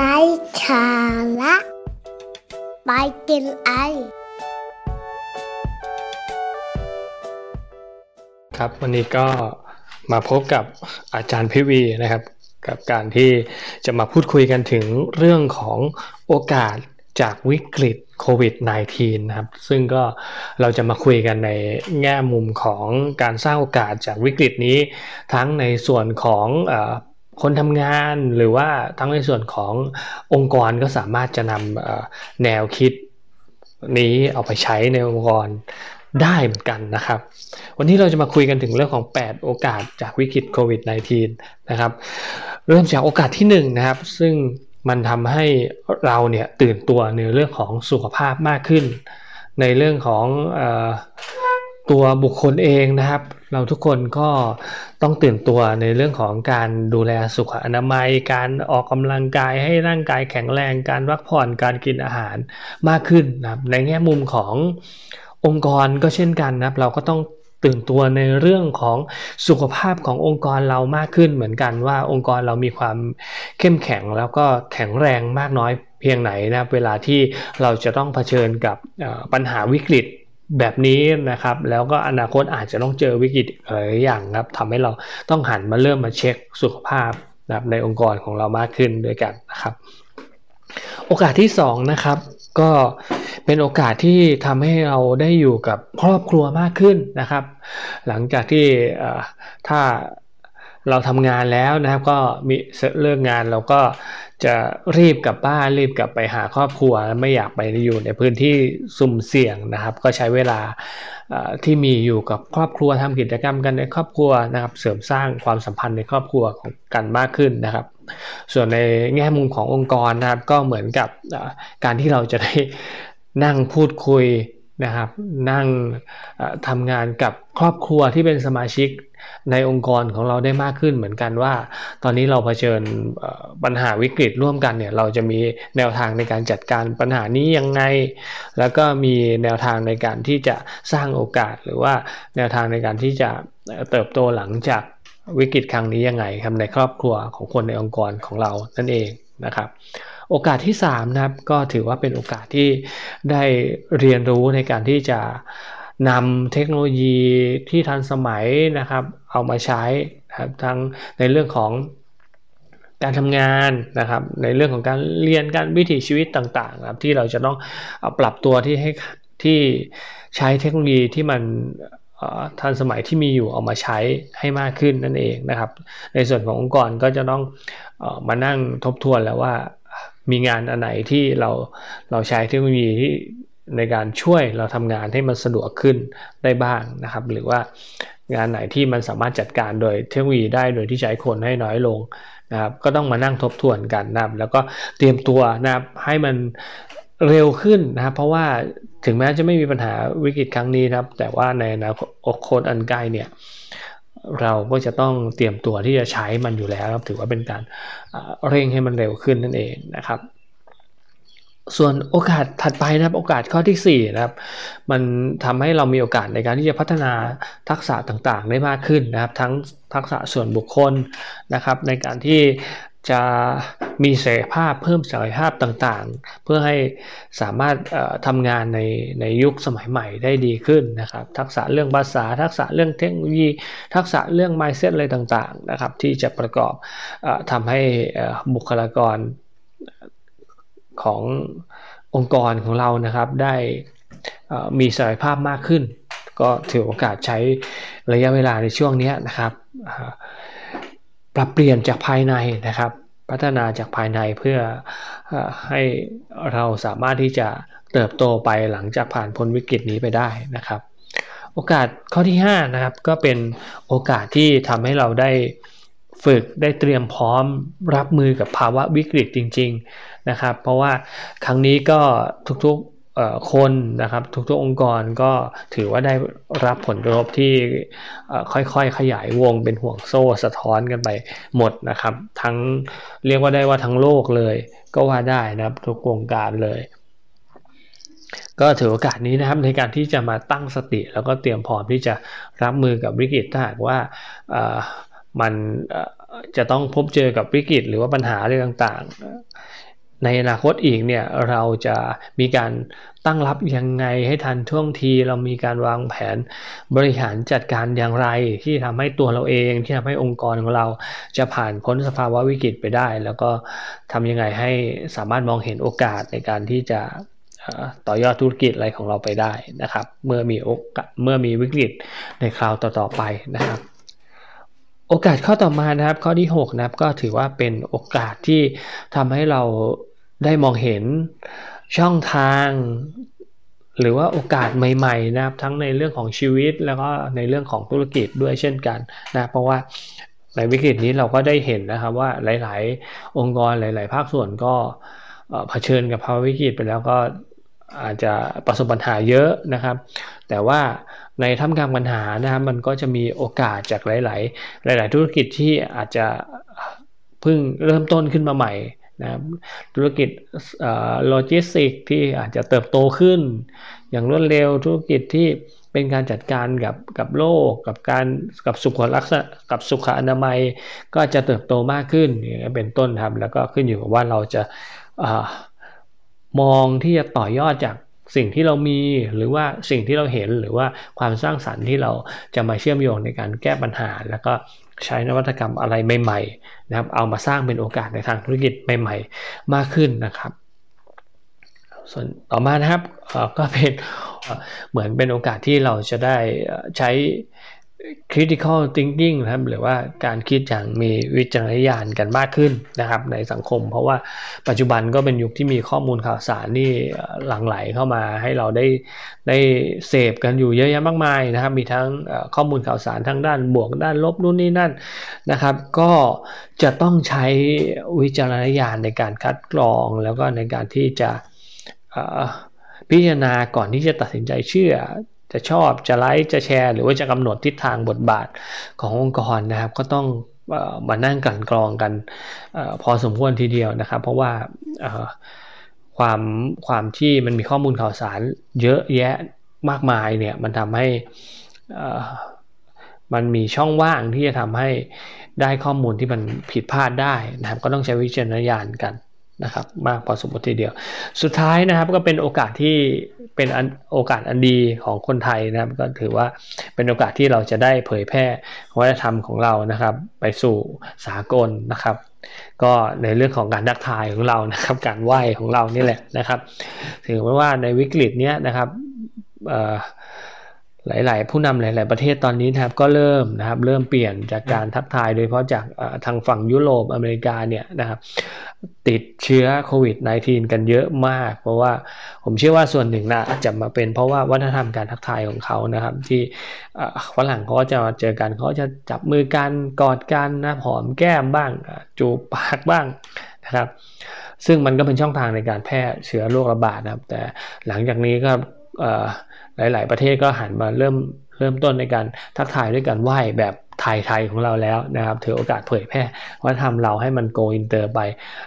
ไร้สาระไปกินไอ ครับวันนี้ก็มาพบกับอาจารย์พิวีนะครับ กับการที่จะมาพูดคุยกันถึงเรื่องของโอกาสจากวิกฤตโควิด -19 นะครับ ซึ่งก็เราจะมาคุยกันในแง่มุมของการสร้างโอกาสจากวิกฤตนี้ ทั้งในส่วนของอ คนทำงานหรือว่าทั้งในส่วนขององค์กรก็สามารถจะนำแนวคิดนี้เอาไปใช้ในองค์กรได้เหมือนกันนะครับ วันนี้เราจะมาคุยกันถึงเรื่องของ 8 โอกาสจากวิกฤตโควิด -19 นะครับ เริ่มจากโอกาสที่ 1นนะครับ ซึ่งมันทำให้เราเนี่ยตื่นตัวในเรื่องของสุขภาพมากขึ้น ในเรื่องของ ตัวบุคคลเองนะครับ เราทุกคนก็ต้องตื่นตัวในเรื่องของการดูแลสุขอนามัย การออกกำลังกายให้ร่างกายแข็งแรง การพักผ่อนการกินอาหารมากขึ้นนะครับในแง่มุมขององค์กรก็เช่นกันนะครับ เราก็ต้องตื่นตัวในเรื่องของสุขภาพขององค์กรเรามากขึ้นเหมือนกันว่าองค์กรเรามีความเข้มแข็งแล้วก็แข็งแรงมากน้อยเพียงไหนนะเวลาที่เราจะต้องเผชิญกับปัญหาวิกฤต แบบนี้นะครับ แล้วก็อนาคตอาจจะต้องเจอวิกฤตหลายอย่างครับทำให้เราต้องหันมาเริ่มมาเช็คสุขภาพนะครับในองค์กรของเรามากขึ้นด้วยกันนะครับ โอกาสที่2นะครับก็เป็นโอกาสที่ทำให้เราได้อยู่กับครอบครัวมากขึ้นนะครับ หลังจากที่ถ้า เราทำงานแล้วนะครับก็มีเลิกงานเราก็จะรีบกลับบ้านรีบกลับไปหาครอบครัวไม่อยากไปอยู่ในพื้นที่สุ่มเสี่ยงนะครับ ก็ใช้เวลาที่มีอยู่กับครอบครัวทำกิจกรรมกันในครอบครัวนะครับ เสริมสร้างความสัมพันธ์ในครอบครัวของกันมากขึ้นนะครับ ส่วนในแง่มุมขององค์กรนะครับก็เหมือนกับการที่เราจะได้นั่งพูดคุย นะครับ นั่งทำงานกับครอบครัวที่เป็นสมาชิกในองค์กรของเราได้มากขึ้นเหมือนกันว่า ตอนนี้เราเผชิญปัญหาวิกฤตร่วมกันเนี่ยเราจะมีแนวทางในการจัดการปัญหานี้ยังไง แล้วก็มีแนวทางในการที่จะสร้างโอกาสหรือว่าแนวทางในการที่จะเติบโตหลังจากวิกฤตครั้งนี้ยังไงครับในครอบครัวของคนในองค์กรของเรานั่นเอง นะครับโอกาสที่3นะครับก็ถือว่าเป็นโอกาสที่ได้เรียนรู้ในการที่จะนำเทคโนโลยีที่ทันสมัยนะครับ เอามาใช้นะครับทั้งในเรื่องของการทำงานนะครับ ในเรื่องของการเรียนการวิถีชีวิตต่างๆนะครับที่เราจะต้องอปรับตัวที่ให้ที่ใช้เทคโนโลยีที่มัน ทันสมัยที่มีอยู่เอามาใช้ให้มากขึ้นนั่นเองนะครับ ในส่วนขององค์กรก็จะต้องอมานั่งทบทวนแล้วว่ามีงานอันไหนที่เราเราใช้เทคโนโลยีที่ในการช่วยเราทำงานให้มันสะดวกขึ้นได้บ้างนะครับ หรือว่างานไหนที่มันสามารถจัดการโดยเทคโนโลยีได้โดยที่ใช้คนให้น้อยลงนะครับ ก็ต้องมานั่งทบทวนกันนะครับ แล้วก็เตรียมตัวนะครับให้มันเร็วขึ้นนะครับ เพราะว่า ถึงแม้จะไม่มีปัญหาวิกฤตครั้งนี้นะครับ แต่ว่าในอนาคตอันใกล้เนี่ยเราก็จะต้องเตรียมตัวที่จะใช้มันอยู่แล้วครับถือว่าเป็นการเร่งให้มันเร็วขึ้นนั่นเองนะครับ ส่วนโอกาสถัดไปนะครับโอกาสข้อที่4นะครับมันทำให้เรามีโอกาสในการที่จะพัฒนาทักษะต่างๆ ได้มากขึ้นนะครับ ทั้งทักษะส่วนบุคคลนะครับ ในการที่ จะมีศักยภาพเพิ่มศักยภาพต่างๆ เพื่อให้สามารถทำงานในในยุคสมัยใหม่ได้ดีขึ้นนะครับ ทักษะเรื่องภาษา ทักษะเรื่องเทคโนโลยี ทักษะเรื่อง mindset อะไรต่างๆนะครับ ที่จะประกอบอทำให้บุคลากรขององค์กรของเรานะครับ ได้มีศักยภาพมากขึ้น ก็ถือโอกาสใช้ระยะเวลาในช่วงนี้นะครับ ปรับเปลี่ยนจากภายในนะครับ พัฒนาจากภายในเพื่อให้เราสามารถที่จะเติบโตไปหลังจากผ่านพ้นวิกฤตนี้ไปได้นะครับ โอกาสข้อที่5นะครับก็เป็นโอกาสที่ทำให้เราได้ฝึกได้เตรียมพร้อมรับมือกับภาวะวิกฤตจริง ๆนะครับ เพราะว่าครั้งนี้ก็ทุกๆ คนนะครับทุกๆองค์กรก็ถือว่าได้รับผลกระทบที่ค่อยๆขยายวงเป็นห่วงโซ่สะท้อนกันไปหมดนะครับ ทั้งเรียกว่าได้ว่าทั้งโลกเลย ก็ว่าได้นะครับทุกวงการเลย ก็ถือโอกาสนี้นะครับในการที่จะมาตั้งสติ แล้วก็เตรียมพร้อมที่จะรับมือกับวิกฤตถ้าหากว่ามันจะต้องพบเจอกับวิกฤตหรือว่าปัญหาอะไรต่างๆ ในอนาคตอีกเนี่ยเราจะมีการตั้งรับยังไงให้ทันท่วงที เรามีการวางแผนบริหารจัดการอย่างไร ที่ทำให้ตัวเราเองที่ทำให้องค์กรของเราจะผ่านพ้นสภาวะวิกฤตไปได้ แล้วก็ทำยังไงให้สามารถมองเห็นโอกาสในการที่จะต่อยอดธุรกิจอะไรของเราไปได้นะครับ เมื่อมีโอกาสเมื่อมีวิกฤตในคราวต่อๆไปนะครับ โอกาสข้อต่อมานะครับ ข้อที่6นะครับก็ถือว่าเป็นโอกาสที่ทำให้เราได้มองเห็นช่องทาง หรือว่าโอกาสใหม่ ๆ นะครับ ทั้งในเรื่องของชีวิตแล้วก็ในเรื่องของธุรกิจด้วยเช่นกันนะเพราะว่าในวิกฤตนี้เราก็ได้เห็นนะครับว่าหลาย ๆ องค์กรหลาย ๆ ภาคส่วนก็เผชิญกับภาวะวิกฤตไปแล้วก็ อาจจะประสบปัญหาเยอะนะครับ แต่ว่าในท่ามกลางปัญหานะครับมันก็จะมีโอกาสจากหลาย ๆ หลาย ๆ ธุรกิจที่อาจจะเพิ่งเริ่มต้นขึ้นมาใหม่นะธุรกิจโลจิสติกที่อาจจะเติบโตขึ้น อย่างรวดเร็วธุรกิจที่เป็นการจัดการกับกับโลกกับการกับสุขลักษณะกับสุขอนามัย ก็จะเติบโตมากขึ้นเป็นต้นครับแล้วก็ขึ้นอยู่กับว่าเราจะ มองที่จะต่อยอดจากสิ่งที่เรามีหรือว่าสิ่งที่เราเห็นหรือว่าความสร้างสรรค์ที่เราจะมาเชื่อมโยงในการแก้ปัญหา แล้วก็ใช้นวัตกรรมอะไรใหม่ๆนะครับเอามาสร้างเป็นโอกาสในทางธุรกิจใหม่ ๆ มากขึ้นนะครับ ส่วนต่อมานะครับก็เป็นเหมือนเป็นโอกาสที่เราจะได้ใช้ critical thinking นะครับหรือว่าการคิดอย่างมีวิจารณญาณกันมากขึ้นนะครับในสังคม เพราะว่าปัจจุบันก็เป็นยุคที่มีข้อมูลข่าวสารนี่หลั่งไหลเข้ามาให้เราได้ได้เสพกันอยู่เยอะแยะมากมายนะครับ มีทั้งข้อมูลข่าวสารทั้งด้านบวกด้านลบนู่นนี่นั่นนะครับ ก็จะต้องใช้วิจารณญาณในการคัดกรองแล้วก็ในการที่จะพิจารณาก่อนที่จะตัดสินใจเชื่อ จะชอบจะไลค์จะแชร์ หรือว่าจะกำหนดทิศทางบทบาทขององค์กรนะครับ ก็ต้องมานั่งกันกรองกันอพอสมควรทีเดียวนะครับ เพราะว่าความความที่มันมีข้อมูลข่าวสารเยอะแยะมากมายเนี่ยมันทำให้มันมีช่องว่างที่จะทำให้ได้ข้อมูลที่มันผิดพลาดได้นะครับ ก็ต้องใช้วิจารณญาณกัน นะครับมากพอสมควรทีเดียว สุดท้ายนะครับก็เป็นโอกาสที่เป็นโอกาสอันดีของคนไทยนะครับ ก็ถือว่าเป็นโอกาสที่เราจะได้เผยแพร่วัฒนธรรมของเรานะครับ ไปสู่สากลนะครับ ก็ในเรื่องของการดักทายของเรานะครับ การไหว้ของเรานี่แหละนะครับ ถือว่าในวิกฤตเนี้ยนะครับหลาย ๆ ผู้นำหลาย ๆ ประเทศตอนนี้นะครับก็เริ่มนะครับเริ่มเปลี่ยนจากการทักทายโดยเฉพาะจากทางฝั่งยุโรปอเมริกาเนี่ยนะครับ ติดเชื้อโควิด -19 กันเยอะมาก เพราะว่าผมเชื่อว่าส่วนหนึ่งนะอาจจะมาเป็นเพราะว่าวัฒนธรรมการทักทายของเขานะครับ ที่ฝรั่งเขาจะมาเจอกันเขาจะจับมือกันกอดกันนะหอมแก้มบ้าง จูบปากบ้างนะครับ ซึ่งมันก็เป็นช่องทางในการแพร่เชื้อโรคระบาดนะครับ แต่หลังจากนี้ก็ หลาย ๆ ประเทศก็หันมาเริ่มเริ่มต้นในการทักทายด้วยการไหว้แบบไทยๆของเราแล้วนะครับถือโอกาสเผยแพร่วัฒนธรรมเราให้มันโกอินเตอร์ไป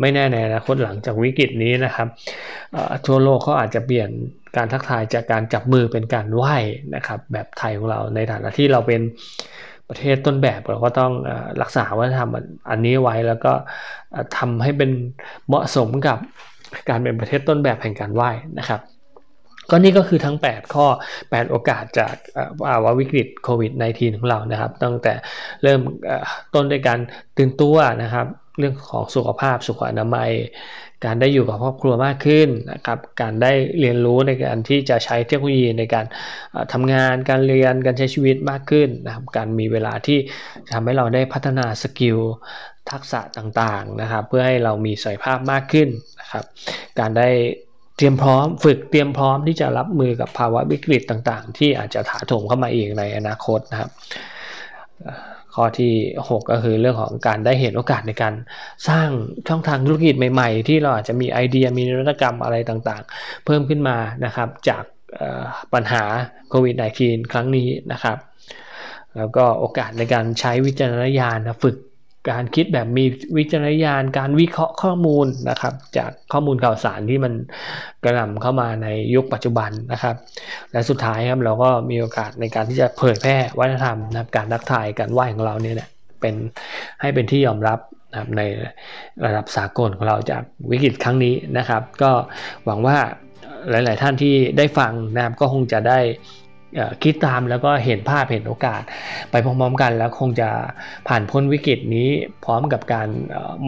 ไม่แน่ในอนาคตหลังจากวิกฤตนี้นะครับทั่วโลกเขาอาจจะเปลี่ยนการทักทายจากการจับมือเป็นการไหว้นะครับแบบไทยของเราในฐานะที่เราเป็นประเทศต้นแบบเราก็ต้องรักษาวัฒนธรรมอันนี้ไว้แล้วก็ทำให้เป็นเหมาะสมกับการเป็นประเทศต้นแบบแห่งการไหว้นะครับ ก็นี่ก็คือทั้ง 8 ข้อ 8 โอกาสจากภาวะวิกฤตโควิด -19 ของเรานะครับ ตั้งแต่เริ่มต้นด้วยการตื่นตัวนะครับ เรื่องของสุขภาพสุขอนามัย การได้อยู่กับครอบครัวมากขึ้นนะครับ การได้เรียนรู้ในการที่จะใช้เทคโนโลยีในการทำงาน การเรียน การใช้ชีวิตมากขึ้นนะครับ การมีเวลาที่ทำให้เราได้พัฒนา skill ทักษะต่างๆนะครับ เพื่อให้เรามีศักยภาพมากขึ้นนะครับ การได้ เตรียมพร้อมฝึกเตรียมพร้อมที่จะรับมือกับภาวะวิกฤตต่างๆ ที่อาจจะถาโถมเข้ามาเองในอนาคตนะครับข้อที่ 6 ก็คือเรื่องของการได้เห็นโอกาสในการสร้างช่องทางธุรกิจใหม่ๆ ที่เราอาจจะมีไอเดียมีนวัตกรรมอะไรต่างๆ เพิ่มขึ้นมานะครับจากปัญหาโควิด -19 ครั้งนี้นะครับ แล้วก็โอกาสในการใช้วิจารณญาณฝึก การคิดแบบมีวิจารณญาณการวิเคราะห์ข้อมูลนะครับ จากข้อมูลข่าวสารที่มันกระหน่ำเข้ามาในยุคปัจจุบันนะครับ และสุดท้ายครับเราก็มีโอกาสในการที่จะเผยแพร่วัฒนธรรมนะครับการนักถ่ายการไหว้ของเราเนี่ยเป็นให้เป็นที่ยอมรับนะครับในระดับสากลของเราจากวิกฤตครั้งนี้นะครับ ก็หวังว่าหลาย ๆ ท่านที่ได้ฟังนะครับก็คงจะได้ คิดตามแล้วก็เห็นภาพเห็นโอกาส ไปพร้อมๆกันแล้วคงจะผ่านพ้นวิกฤตนี้พร้อมกับการ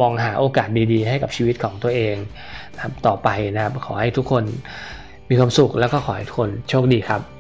มองหาโอกาสดีๆ ให้กับชีวิตของตัวเองนะครับต่อไปนะครับขอให้ทุกคนมีความสุขแล้วก็ขอให้ทุกคนโชคดีครับ